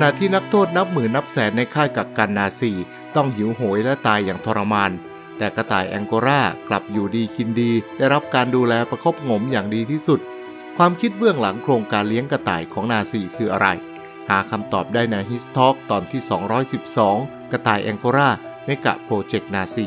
ขณะที่นักโทษนับหมื่นนับแสนในค่ายกักกันนาซีต้องหิวโหยและตายอย่างทรมาน แต่กระต่ายแองโกรากลับอยู่ดีกินดี ได้รับการดูแลประคบประหงมอย่างดีที่สุด ความคิดเบื้องหลังโครงการเลี้ยงกระต่ายของนาซีคืออะไร หาคำตอบได้ใน His Talk ตอนที่ 212 กระต่ายแองโกราเมกะโปรเจกต์นาซี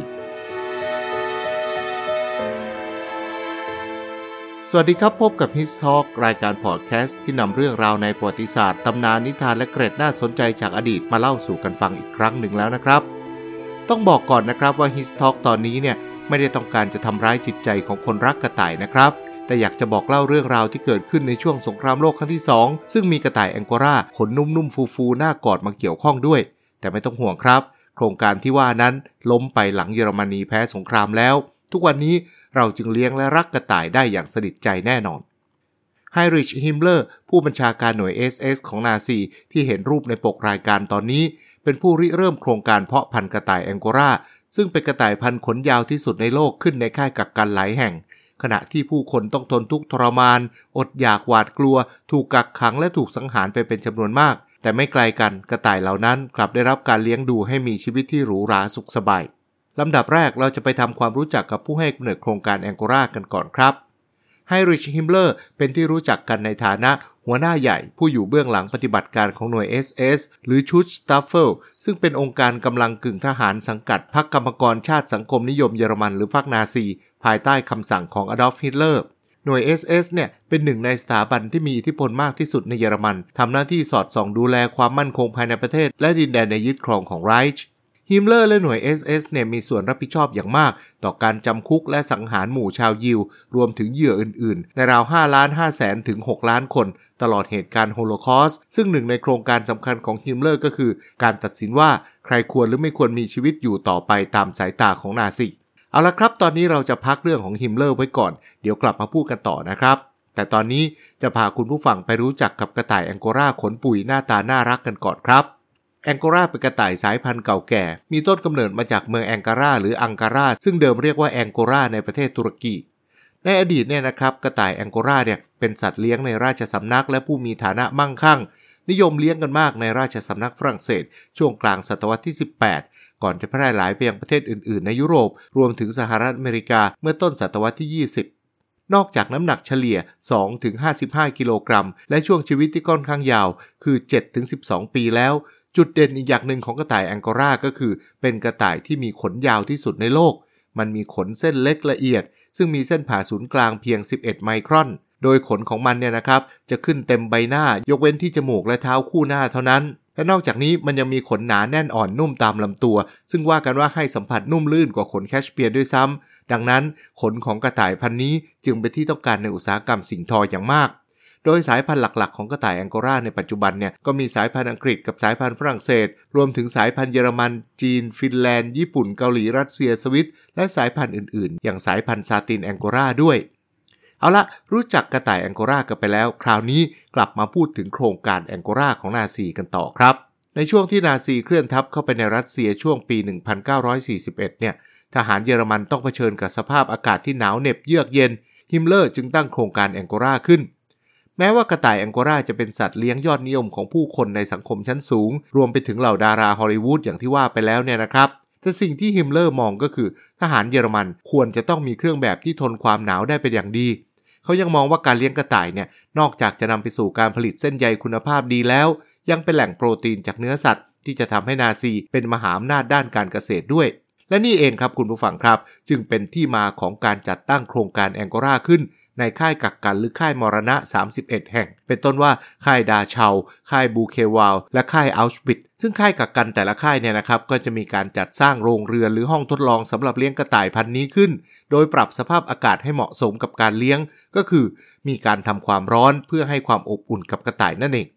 สวัสดีครับพบกับ His Talk รายการพอดแคสต์ที่นำเรื่องราวในประวัติศาสตร์ตำนานนิทานและเกร็ดน่าสนใจจากอดีตมาเล่าสู่กันฟังอีกครั้งหนึ่งแล้วนะครับ ต้องบอกก่อนนะครับว่า His Talk ตอนนี้เนี่ยไม่ได้ต้องการจะทำร้ายจิตใจของคนรักกระต่ายนะครับ แต่อยากจะบอกเล่าเรื่องราวที่เกิดขึ้นในช่วงสงครามโลกครั้งที่ 2 ซึ่งมีกระต่ายแองโกราขนนุ่มๆฟูๆหน้ากอดมาเกี่ยวข้องด้วย แต่ไม่ต้องห่วงครับ โครงการที่ว่านั้นล้มไปหลังเยอรมนีแพ้สงครามแล้ว ทุกวันนี้เราจึงเลี้ยงและรักกระต่ายได้อย่างสนิทใจแน่นอนไฮริชฮิมเลอร์ผู้บัญชาการหน่วย SS ของนาซีที่เห็นรูปในปกรายการตอนนี้ เป็นผู้ริเริ่มโครงการเพาะพันธุ์กระต่ายแองโกราซึ่งเป็นกระต่ายพันธุ์ขนยาวที่สุดในโลกขึ้นในค่ายกักกันหลายแห่ง ขณะที่ผู้คนต้องทนทุกข์ทรมาน อดอยากหวาดกลัว ถูกกักขังและถูกสังหารไปเป็นจำนวนมาก แต่ไม่ไกลกันกระต่ายเหล่านั้นกลับได้รับการเลี้ยงดูให้มีชีวิตที่หรูหราสุขสบาย ลำดับแรกเราจะไปทำความรู้จักกับผู้ให้กำเนิดโครงการแองโกรากันก่อนครับไฮริชฮิมเลอร์เป็นที่รู้จักกันในฐานะหัวหน้าใหญ่ผู้อยู่เบื้องหลังปฏิบัติการของหน่วย SS หรือ Schutzstaffel ซึ่งเป็นองค์การกำลังกึ่งทหารสังกัดพรรคกรรมกรชาติสังคมนิยมเยอรมันหรือพรรคนาซี ภายใต้คำสั่งของอดอล์ฟฮิตเลอร์หน่วย SS เนี่ยเป็นหนึ่งในสถาบันที่มีอิทธิพลมากที่สุดในเยอรมันทำหน้าที่สอดส่องดูแลความมั่นคงภายในประเทศ และดินแดนในยึดครองของไรช์ ฮิมเลอร์และหน่วย SS เนี่ยมีส่วนรับผิดชอบอย่างมาก ต่อการจำคุกและสังหารหมู่ชาวยิว รวมถึงเหยื่ออื่นๆ ในราว5ล้าน5แสนถึง 6 ล้านคน ตลอดเหตุการณ์โฮโลคอสต์ซึ่งหนึ่งในโครงการสำคัญของฮิมเลอร์ก็คือ การตัดสินว่าใครควรหรือไม่ควรมีชีวิตอยู่ต่อไปตามสายตาของนาซีเอาละครับ ตอนนี้เราจะพักเรื่องของฮิมเลอร์ไว้ก่อน เดี๋ยวกลับมาพูดกันต่อนะครับ แต่ตอนนี้จะพาคุณผู้ฟังไปรู้จักกับกระต่ายแองโกราขนปุ๋ยหน้าตาน่ารักกันก่อนครับ แองโกราเป็นกระต่ายสายพันธุ์เก่าแก่ มีต้นกำเนิดมาจากเมืองแองการาหรืออังการาซึ่งเดิมเรียกว่าแองโกราในประเทศตุรกี ในอดีตเนี่ยนะครับกระต่ายแองโกราเนี่ยเป็นสัตว์เลี้ยงในราชสำนัก และผู้มีฐานะมั่งคั่ง นิยมเลี้ยงกันมากในราชสำนักฝรั่งเศส ช่วงกลางศตวรรษที่ 18 ก่อนจะแพร่หลายไปยังประเทศอื่นๆ ในยุโรป รวมถึงสหรัฐอเมริกาเมื่อต้นศตวรรษที่ 20นอกจากน้ำหนักเฉลี่ย 2-55 กิโลกรัม และช่วงชีวิตที่ค่อนข้างยาว คือ 7-12 ปีแล้ว จุดเด่นอีกอย่างหนึ่งของกระต่ายแองกอราก็คือ เป็นกระต่ายที่มีขนยาวที่สุดในโลก มันมีขนเส้นเล็กละเอียด ซึ่งมีเส้นผ่าศูนย์กลางเพียง 11 ไมครอน โดยขนของมันเนี่ยนะครับ จะขึ้นเต็มใบหน้ายกเว้นที่จมูกและเท้าคู่หน้าเท่านั้น และนอกจากนี้มันยังมีขนหนาแน่นอ่อนนุ่มตามลำตัว ซึ่งว่ากันว่าให้สัมผัสนุ่มลื่นกว่าขนแคชเปียร์ด้วยซ้ำดังนั้นขนของกระต่ายพันนี้จึงเป็นที่ต้องการในอุตสาหกรรมสิ่งทออย่างมาก โดยสายพันธุ์หลักๆ ของกระต่ายแองโกราในปัจจุบันเนี่ยก็มีสายพันธุ์อังกฤษกับสายพันธุ์ฝรั่งเศส รวมถึงสายพันธุ์เยอรมัน จีน ฟินแลนด์ ญี่ปุ่น เกาหลีรัสเซียสวิส และสายพันธุ์อื่นๆ อย่างสายพันธุ์ซาตินแองโกราด้วย เอาละรู้จักกระต่ายแองโกรากันไปแล้ว คราวนี้กลับมาพูดถึงโครงการแองโกราของนาซีกันต่อครับ ในช่วงที่นาซีเคลื่อนทัพเข้าไปในรัสเซียช่วงปี 1941 เนี่ยทหารเยอรมันต้องเผชิญกับสภาพอากาศที่หนาวเหน็บเยือกเย็นฮิมเลอร์จึงตั้งโครงการแองโกราขึ้น แม้ว่ากระต่ายแองโกราจะเป็นสัตว์เลี้ยงยอดนิยมของผู้คนในสังคมชั้นสูง รวมไปถึงเหล่าดาราฮอลลีวูดอย่างที่ว่าไปแล้วเนี่ยนะครับ แต่สิ่งที่ฮิมเลอร์มองก็คือ ทหารเยอรมันควรจะต้องมีเครื่องแบบที่ทนความหนาวได้เป็นอย่างดี เขายังมองว่าการเลี้ยงกระต่ายเนี่ยนอกจากจะนำไปสู่การผลิตเส้นใยคุณภาพดีแล้ว ยังเป็นแหล่งโปรตีนจากเนื้อสัตว์ ที่จะทำให้นาซีเป็นมหาอำนาจด้านการเกษตรด้วยและนี่เองครับคุณผู้ฟังครับ จึงเป็นที่มาของการจัดตั้งโครงการแองโกราขึ้น ในค่ายกักกันหรือค่ายมรณะ 31 แห่ง เป็นต้นว่าค่ายดาเชา ค่ายบูเควาลและค่ายอัลชบิดซึ่งค่ายกักกันแต่ละค่ายเนี่ยนะครับก็จะมีการจัดสร้างโรงเรือนหรือห้องทดลองสำหรับเลี้ยงกระต่ายพันธุ์นี้ขึ้น โดยปรับสภาพอากาศให้เหมาะสมกับการเลี้ยง ก็คือมีการทำความร้อนเพื่อให้ความอบอุ่นกับกระต่ายนั่นเอง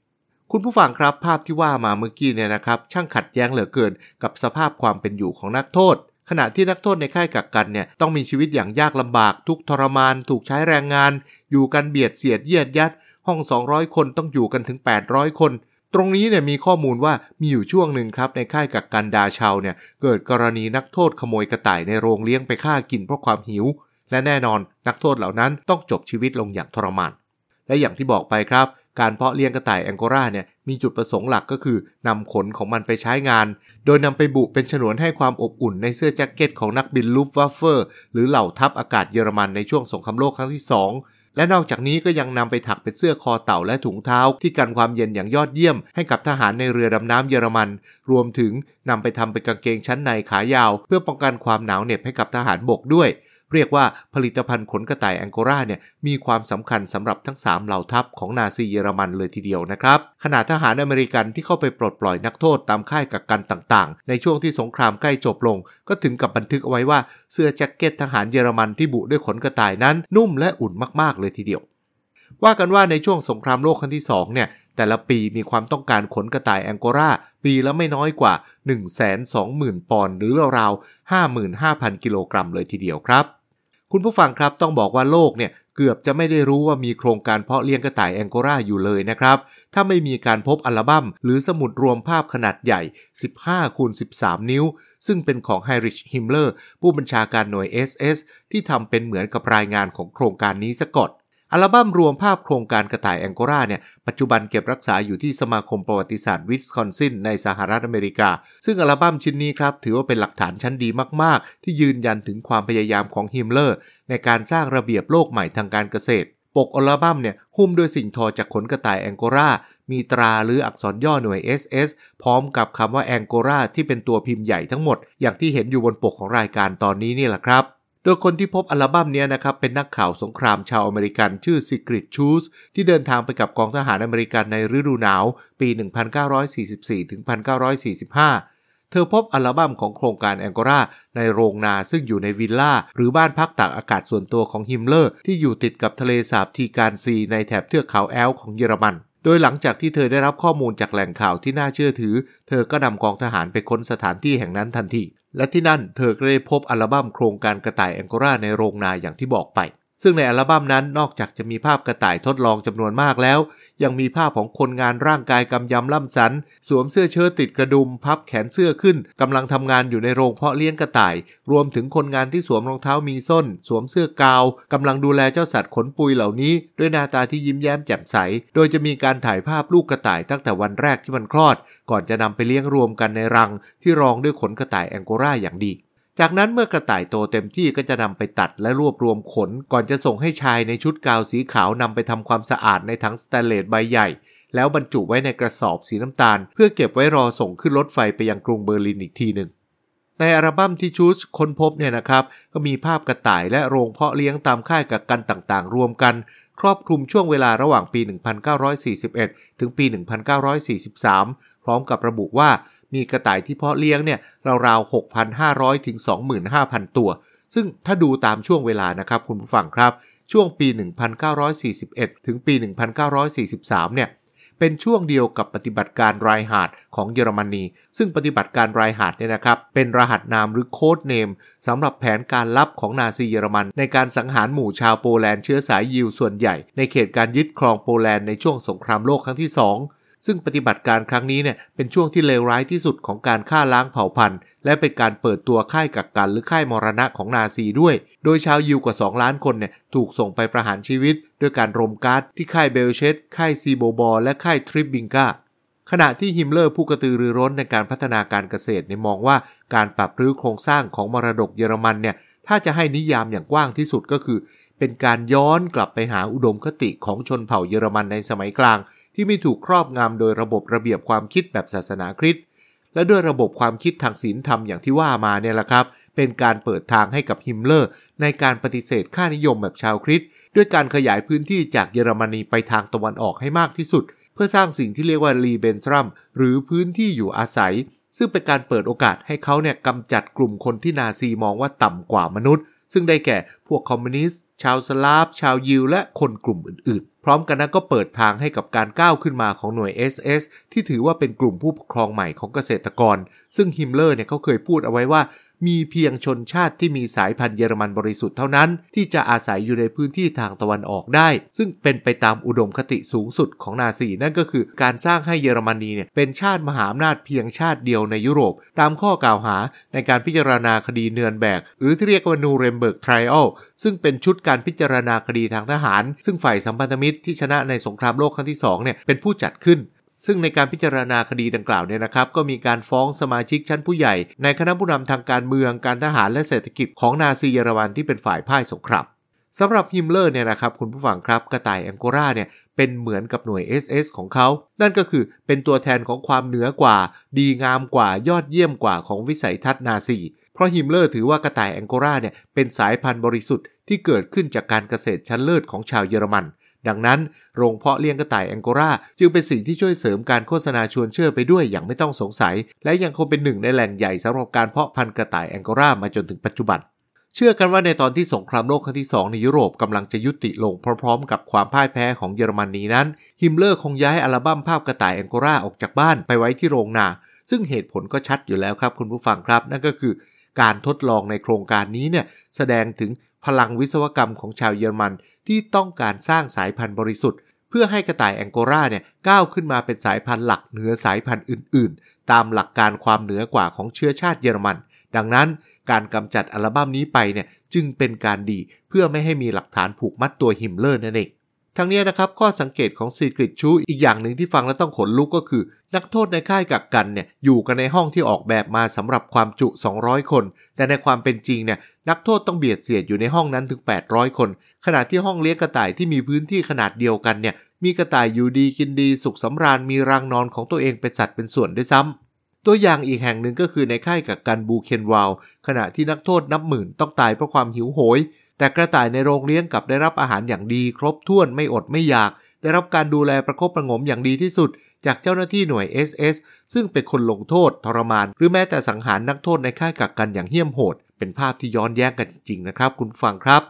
คุณผู้ฟังครับภาพที่ว่ามาเมื่อกี้เนี่ยนะครับ ช่างขัดแย้งเหลือเกินกับสภาพความเป็นอยู่ของนักโทษ ขณะที่นักโทษในค่ายกักกันเนี่ยต้องมีชีวิตอย่างยากลำบาก ทุกทรมาน ถูกใช้แรงงาน อยู่กันเบียดเสียดเยียดยัด ห้อง 200 คนต้องอยู่กันถึง 800 คน ตรงนี้เนี่ยมีข้อมูลว่ามีอยู่ช่วงหนึ่งครับในค่ายกักกันดาชาวเนี่ยเกิดกรณีนักโทษขโมยกระต่ายในโรงเลี้ยงไปฆ่ากินเพราะความหิว และแน่นอนนักโทษเหล่านั้นต้องจบชีวิตลงอย่างทรมาน และอย่างที่บอกไปครับ การเพาะเลี้ยงกระต่ายแองโกราเนี่ยมีจุดประสงค์หลักก็คือนำขนของมันไปใช้งาน โดยนำไปบุเป็นฉนวนให้ความอบอุ่นในเสื้อแจ็คเก็ตของนักบิน Luftwaffe หรือเหล่าทัพอากาศเยอรมันในช่วงสงครามโลกครั้งที่ 2 และนอกจากนี้ก็ยังนำไปถักเป็นเสื้อคอเต่าและถุงเท้า ที่กันความเย็นอย่างยอดเยี่ยม ให้กับทหารในเรือดำน้ำเยอรมัน รวมถึงนำไปทำเป็นกางเกงชั้นในขายาว เพื่อป้องกันความหนาวเหน็บให้กับทหารบกด้วย เรียกว่าผลิตภัณฑ์ขนกระต่ายแองโกราเนี่ยมีความสำคัญสำหรับทั้ง 3 เหล่าทัพของนาซีเยอรมันเลยทีเดียวนะครับขณะทหารอเมริกันที่เข้าไปปลดปล่อยนักโทษตามค่ายกักกันต่างๆ ในช่วงที่สงครามใกล้จบลง ก็ถึงกับบันทึกเอาไว้ว่าเสื้อแจ็คเก็ตทหารเยอรมันที่บุด้วยขนกระต่ายนั้นนุ่มและอุ่นมากๆเลยทีเดียว ว่ากันว่าในช่วงสงครามโลกครั้งที่2เนี่ยแต่ละปีมีความต้องการขนกระต่ายแองโกราปีละไม่น้อยกว่า 120,000 ปอนด์หรือราวๆ55,000 กิโลกรัมเลยทีเดียวครับ คุณผู้ฟังครับต้องบอกว่าโลกเนี่ยเกือบจะไม่ได้รู้ว่ามีโครงการเพาะเลี้ยงกระต่ายแองโกราอยู่เลยนะครับ ถ้าไม่มีการพบอัลบั้มหรือสมุดรวมภาพขนาดใหญ่ 15คูณ13 นิ้ว ซึ่งเป็นของไฮน์ริชฮิมเลอร์ผู้บัญชาการหน่วย SS ที่ทำเป็นเหมือนกับรายงานของโครงการนี้ซะก่อน อัลบั้มรวมภาพโครงการกระต่ายแองโกราเนี่ยปัจจุบันเก็บรักษาอยู่ที่สมาคมประวัติศาสตร์วิสคอนซินในสหรัฐอเมริกา ซึ่งอัลบั้มชิ้นนี้ครับถือว่าเป็นหลักฐานชั้นดีมากๆ ที่ยืนยันถึงความพยายามของฮิมเลอร์ ในการสร้างระเบียบโลกใหม่ทางการเกษตร ปกอัลบั้มเนี่ยหุ้มด้วยสิ่งทอจากขนกระต่ายแองโกรามีตราหรืออักษรย่อหน่วย SS พร้อมกับคำว่าแองโกราที่เป็นตัวพิมพ์ใหญ่ทั้งหมด อย่างที่เห็นอยู่บนปกของรายการตอนนี้นี่แหละครับ โดยคนที่พบอัลบั้มนี้นะครับเป็นนักข่าวสงครามชาวอเมริกันชื่อซิกริด ชูลตซ์ที่เดินทางไปกับกองทหารอเมริกันในฤดูหนาว ปี 1944-1945 เธอพบอัลบั้มของโครงการแองโกราในโรงนาซึ่งอยู่ในวิลล่า หรือบ้านพักตากอากาศส่วนตัวของฮิมเลอร์ ที่อยู่ติดกับทะเลสาบทีการซีในแถบเทือกเขาแอลของเยอรมันโดยหลังจากที่เธอได้รับข้อมูลจากแหล่งข่าวที่น่าเชื่อถือ เธอก็นำกองทหารไปค้นสถานที่แห่งนั้นทันที และที่นั่นเธอก็ได้พบอัลบั้มโครงการกระต่ายแองโกลาในโรงนาอย่างที่บอกไป ซึ่งในอัลบั้มนั้นนอกจากจะมีภาพกระต่ายทดลองจำนวนมากแล้ว ยังมีภาพของคนงานร่างกายกำยำล่ำสัน สวมเสื้อเชิ้ตติดกระดุม พับแขนเสื้อขึ้นกำลังทำงานอยู่ในโรงเพาะเลี้ยงกระต่าย รวมถึงคนงานที่สวมรองเท้ามีส้น สวมเสื้อกาวกำลังดูแลเจ้าสัตว์ขนปุยเหล่านี้ ด้วยหน้าตาที่ยิ้มแย้มแจ่มใส โดยจะมีการถ่ายภาพลูกกระต่ายตั้งแต่วันแรกที่มันคลอด ก่อนจะนำไปเลี้ยงรวมกันในรัง ที่รองด้วยขนกระต่ายแองโกราอย่างดี จากนั้นเมื่อกระต่ายโตเต็มที่ก็จะนำไปตัดและรวบรวมขน ก่อนจะส่งให้ชายในชุดกาวสีขาวนำไปทำความสะอาดในถังสแตนเลสใบใหญ่ แล้วบรรจุไว้ในกระสอบสีน้ำตาล เพื่อเก็บไว้รอส่งขึ้นรถไฟไปยังกรุงเบอร์ลินอีกทีหนึ่ง ในอัลบั้มที่ชูสค้นพบเนี่ยนะครับ ก็มีภาพกระต่ายและโรงเพาะเลี้ยงตามค่ายกักกันต่างๆ รวมกัน ครอบคลุมช่วงเวลาระหว่างปี 1941 ถึงปี 1943 พร้อมกับระบุว่ามีกระต่ายที่เพาะเลี้ยงเนี่ยราวๆ 6,500 ถึง 25,000 ตัว ซึ่งถ้าดูตามช่วงเวลานะครับคุณผู้ฟังครับ ช่วงปี 1941 ถึงปี 1943 เนี่ย เป็นช่วงเดียวกับปฏิบัติการไรน์ฮาร์ดของเยอรมนี ซึ่งปฏิบัติการไรน์ฮาร์ดเนี่ยนะครับ เป็นรหัสนามหรือ code name สำหรับแผนการลับของนาซีเยอรมัน ในการสังหารหมู่ชาวโปแลนด์เชื้อสายยิวส่วนใหญ่ ในเขตการยึดครองโปแลนด์ในช่วงสงครามโลกครั้งที่ 2 ซึ่งปฏิบัติการครั้งนี้เนี่ยเป็นช่วงที่เลวร้ายที่สุดของการฆ่าล้างเผ่าพันธุ์ และเป็นการเปิดตัวค่ายกักกันหรือค่ายมรณะของนาซีด้วย โดยชาวยิวกว่า 2 ล้านคนเนี่ยถูกส่งไปประหารชีวิต ด้วยการรมก๊าซที่ค่ายเบลเชตค่ายซีโบบอและค่ายทริปบิงกาขณะที่ฮิมเลอร์ผู้กระตือรือร้นในการพัฒนาการเกษตรเนี่ยมองว่าการปรับรื้อโครงสร้างของมรดกเยอรมันเนี่ยถ้าจะให้นิยามอย่างกว้างที่สุดก็คือ เป็นการย้อนกลับไปหาอุดมคติของชนเผ่าเยอรมันในสมัยกลาง ที่ไม่ถูกครอบงำโดยระบบระเบียบความคิดแบบศาสนาคริสต์และด้วยระบบความคิดทางศีลธรรมอย่างที่ว่ามาเนี่ยแหละครับ เป็นการเปิดทางให้กับฮิมเลอร์ ในการปฏิเสธค่านิยมแบบชาวคริสต์ด้วยการขยายพื้นที่จากเยอรมนีไปทางตะวันออกให้มากที่สุด เพื่อสร้างสิ่งที่เรียกว่า Lebensraum หรือพื้นที่อยู่อาศัย ซึ่งเป็นการเปิดโอกาสให้เขาเนี่ยกำจัดกลุ่มคนที่นาซีมองว่าต่ำกว่ามนุษย์ ซึ่งได้แก่พวกคอมมิวนิสต์ ชาวสลาฟ ชาวยิว และคนกลุ่มอื่นๆ พร้อมกันนั้นก็เปิดทางให้กับการก้าวขึ้นมาของหน่วย SS ที่ถือว่าเป็นกลุ่มผู้ปกครองใหม่ของเกษตรกร ซึ่งฮิมเลอร์เนี่ยเขาเคยพูดเอาไว้ว่า มีเพียงชนชาติที่มีสายพันธุ์เยอรมันบริสุทธิ์เท่านั้น ที่จะอาศัยอยู่ในพื้นที่ทางตะวันออกได้ ซึ่งเป็นไปตามอุดมคติสูงสุดของนาซีนั่นก็คือการสร้างให้เยอรมนีเนี่ยเป็นชาติมหาอำนาจเพียงชาติเดียวในยุโรป ตามข้อกล่าวหาในการพิจารณาคดีเนือร์นแบร์ก หรือที่เรียกว่า Nuremberg Trial ซึ่งเป็นชุดการพิจารณาคดีทางทหาร ซึ่งฝ่ายสัมพันธมิตรที่ชนะในสงครามโลกครั้งที่2เนี่ยเป็นผู้จัดขึ้น ซึ่งในการพิจารณาคดีดังกล่าวเนี่ยนะครับ ก็มีการฟ้องสมาชิกชั้นผู้ใหญ่ ในคณะผู้นำทางการเมืองการทหารและเศรษฐกิจของนาซีเยอรมันที่เป็นฝ่ายพ่ายสงครามสำหรับฮิมเลอร์เนี่ยนะครับคุณผู้ฟังครับกระต่ายแองโกราเนี่ยเป็นเหมือนกับหน่วย SS ของเขา นั่นก็คือเป็นตัวแทนของความเหนือกว่า ดีงามกว่ายอดเยี่ยมกว่าของวิสัยทัศน์นาซี เพราะฮิมเลอร์ถือว่ากระต่ายแองโกราเนี่ยเป็นสายพันธุ์บริสุทธิ์ที่เกิดขึ้นจากการเกษตรชั้นเลิศของชาวเยอรมัน ดังนั้นโรงเพาะเลี้ยงกระต่ายแองโกราจึงเป็นสิ่งที่ช่วยเสริมการโฆษณาชวนเชื่อไปด้วยอย่างไม่ต้องสงสัย และยังคงเป็นหนึ่งในแหล่งใหญ่สำหรับการเพาะพันธุ์กระต่ายแองโกรามาจนถึงปัจจุบัน เชื่อกันว่าในตอนที่สงครามโลกครั้งที่ 2 ในยุโรปกำลังจะยุติลงพร้อมๆ กับความพ่ายแพ้ของเยอรมนนีนั้น ฮิมเลอร์คงย้ายอัลบั้มภาพกระต่ายแองโกราออกจากบ้านไปไว้ที่โรงนา ซึ่งเหตุผลก็ชัดอยู่แล้วครับคุณผู้ฟังครับ นั่นก็คือการทดลองในโครงการนี้เนี่ยแสดงถึง พลังวิศวกรรมของชาวเยอรมันที่ต้องการสร้างสายพันธุ์บริสุทธิ์ เพื่อให้กระต่ายแองโกลาเนี่ยก้าวขึ้นมาเป็นสายพันธุ์หลักเหนือสายพันธุ์อื่น ๆ ตามหลักการความเหนือกว่าของเชื้อชาติเยอรมัน ดังนั้นการกำจัดอัลบั้มนี้ไปเนี่ยจึงเป็นการดีเพื่อไม่ให้มีหลักฐานผูกมัดตัวฮิมเลอร์นั่นเอง ทั้งนี้นะครับข้อสังเกตของซีกริตชูอีกอย่างหนึ่งที่ฟังแล้วต้องขนลุกก็คือ นักโทษในค่ายกักกันเนี่ยอยู่กันในห้องที่ออกแบบมาสำหรับความจุ 200 คน แต่ในความเป็นจริงเนี่ยนักโทษต้องเบียดเสียดอยู่ในห้องนั้นถึง 800 คน ขณะที่ห้องเลี้ยงกระต่ายที่มีพื้นที่ขนาดเดียวกันเนี่ยมีกระต่ายอยู่ดีกินดีสุขสำราญมีรังนอนของตัวเองเป็นสัตว์เป็นส่วนด้วยซ้ำตัวอย่างอีกแห่งหนึ่งก็คือในค่ายกักกันบูเคนวาลขณะที่นักโทษนับหมื่นต้องตายเพราะความหิวโหย แต่กระต่ายในโรงเลี้ยงกับได้รับอาหารอย่างดี ครบถ้วนไม่อดไม่อยาก ได้รับการดูแลประคบประงมอย่างดีที่สุด จากเจ้าหน้าที่หน่วย SS ซึ่งเป็นคนลงโทษทรมาน หรือแม้แต่สังหารนักโทษในค่ายกักกันอย่างเหี้ยมโหด เป็นภาพที่ย้อนแย้งกันจริงๆนะครับ คุณฟังครับ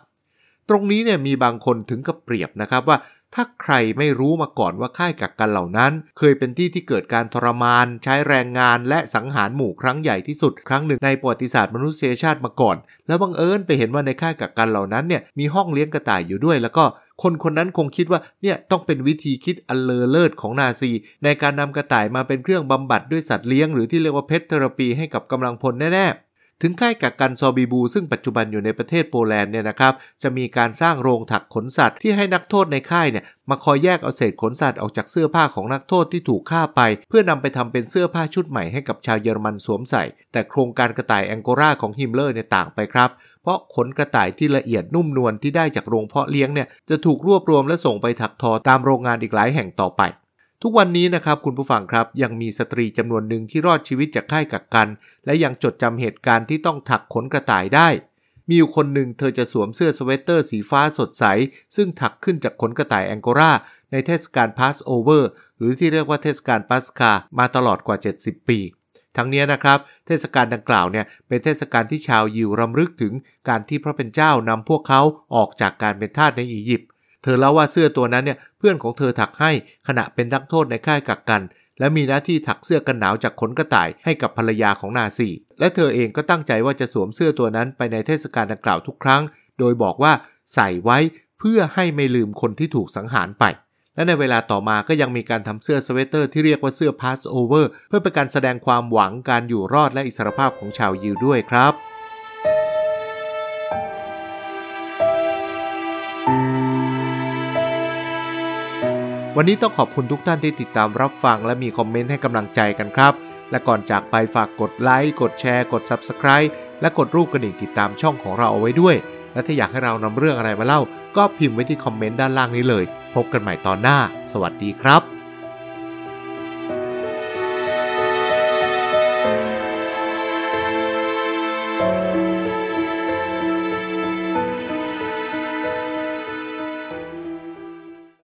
ตรงนี้เนี่ยมีบางคนถึงกับเปรียบนะครับว่า ถ้าใครไม่รู้มาก่อนว่าค่ายกักกันเหล่านั้น เคยเป็นที่ที่เกิดการทรมาน ใช้แรงงานและสังหารหมู่ครั้งใหญ่ที่สุดครั้งหนึ่งในประวัติศาสตร์มนุษยชาติมาก่อน แล้วบังเอิญไปเห็นว่าในค่ายกักกันเหล่านั้นเนี่ยมีห้องเลี้ยงกระต่ายอยู่ด้วย แล้วก็คนคนนั้นคงคิดว่าเนี่ยต้องเป็นวิธีคิดอันเลอเลิศของนาซี ในการนำกระต่ายมาเป็นเครื่องบำบัดด้วยสัตว์เลี้ยงหรือที่เรียกว่าเพทเทอราปีให้กับกำลังพลแน่ๆ ถึงค่ายกักกันซอบีบูซึ่งปัจจุบันอยู่ในประเทศโปแลนด์เนี่ยนะครับจะมีการสร้างโรงถักขนสัตว์ที่ให้นักโทษในค่ายเนี่ยมาคอยแยกเอาเศษขนสัตว์ออกจากเสื้อผ้าของนักโทษที่ถูกฆ่าไป เพื่อนำไปทำเป็นเสื้อผ้าชุดใหม่ให้กับชาวเยอรมันสวมใส่ แต่โครงการกระต่ายแองโกราของฮิมเลอร์เนี่ยต่างไปครับ เพราะขนกระต่ายที่ละเอียดนุ่มนวลที่ได้จากโรงเพาะเลี้ยงเนี่ยจะถูกรวบรวมและส่งไปถักทอตามโรงงานอีกหลายแห่งต่อไป ทุกวันนี้นะครับคุณผู้ฟังครับยังมีสตรีจำนวนหนึ่งที่รอดชีวิตจากค่ายกักกัน และยังจดจำเหตุการณ์ที่ต้องถักขนกระต่ายได้ มีอยู่คนหนึ่งเธอจะสวมเสื้อสเวตเตอร์สีฟ้าสดใส ซึ่งถักขึ้นจากขนกระต่ายแองโกราในเทศกาลพาสโอเวอร์หรือที่เรียกว่าเทศกาลปัสกามาตลอดกว่า 70 ปี ทั้งนี้นะครับเทศกาลดังกล่าวเนี่ยเป็นเทศกาลที่ชาวยิวรำลึกถึงการที่พระเป็นเจ้านำพวกเขาออกจากการเป็นทาสในอียิปต์ เธอเล่าว่าเสื้อตัวนั้นเนี่ยเพื่อนของเธอถักให้ขณะเป็นนักโทษในค่ายกักกัน และมีหน้าที่ถักเสื้อกันหนาวจากขนกระต่ายให้กับภรรยาของนาซีและเธอเองก็ตั้งใจว่าจะสวมเสื้อตัวนั้นไปในเทศกาลดังกล่าวทุกครั้ง โดยบอกว่าใส่ไว้เพื่อให้ไม่ลืมคนที่ถูกสังหารไป และในเวลาต่อมาก็ยังมีการทำเสื้อสเวตเตอร์ที่เรียกว่าเสื้อพาสโอเวอร์เพื่อเป็นการแสดงความหวังการอยู่รอดและอิสรภาพของชาวยิวด้วยครับ วันนี้ต้องขอบคุณทุกท่านที่ติดตามรับฟังและมีคอมเมนต์ให้กำลังใจกันครับ และก่อนจากไปฝากกดไลค์ กดแชร์ กด Subscribe และกดรูปกระดิ่งติดตามช่องของเราเอาไว้ด้วย และถ้าอยากให้เรานำเรื่องอะไรมาเล่า ก็พิมพ์ไว้ที่คอมเมนต์ด้านล่างนี้เลย พบกันใหม่ตอนหน้า สวัสดีครับ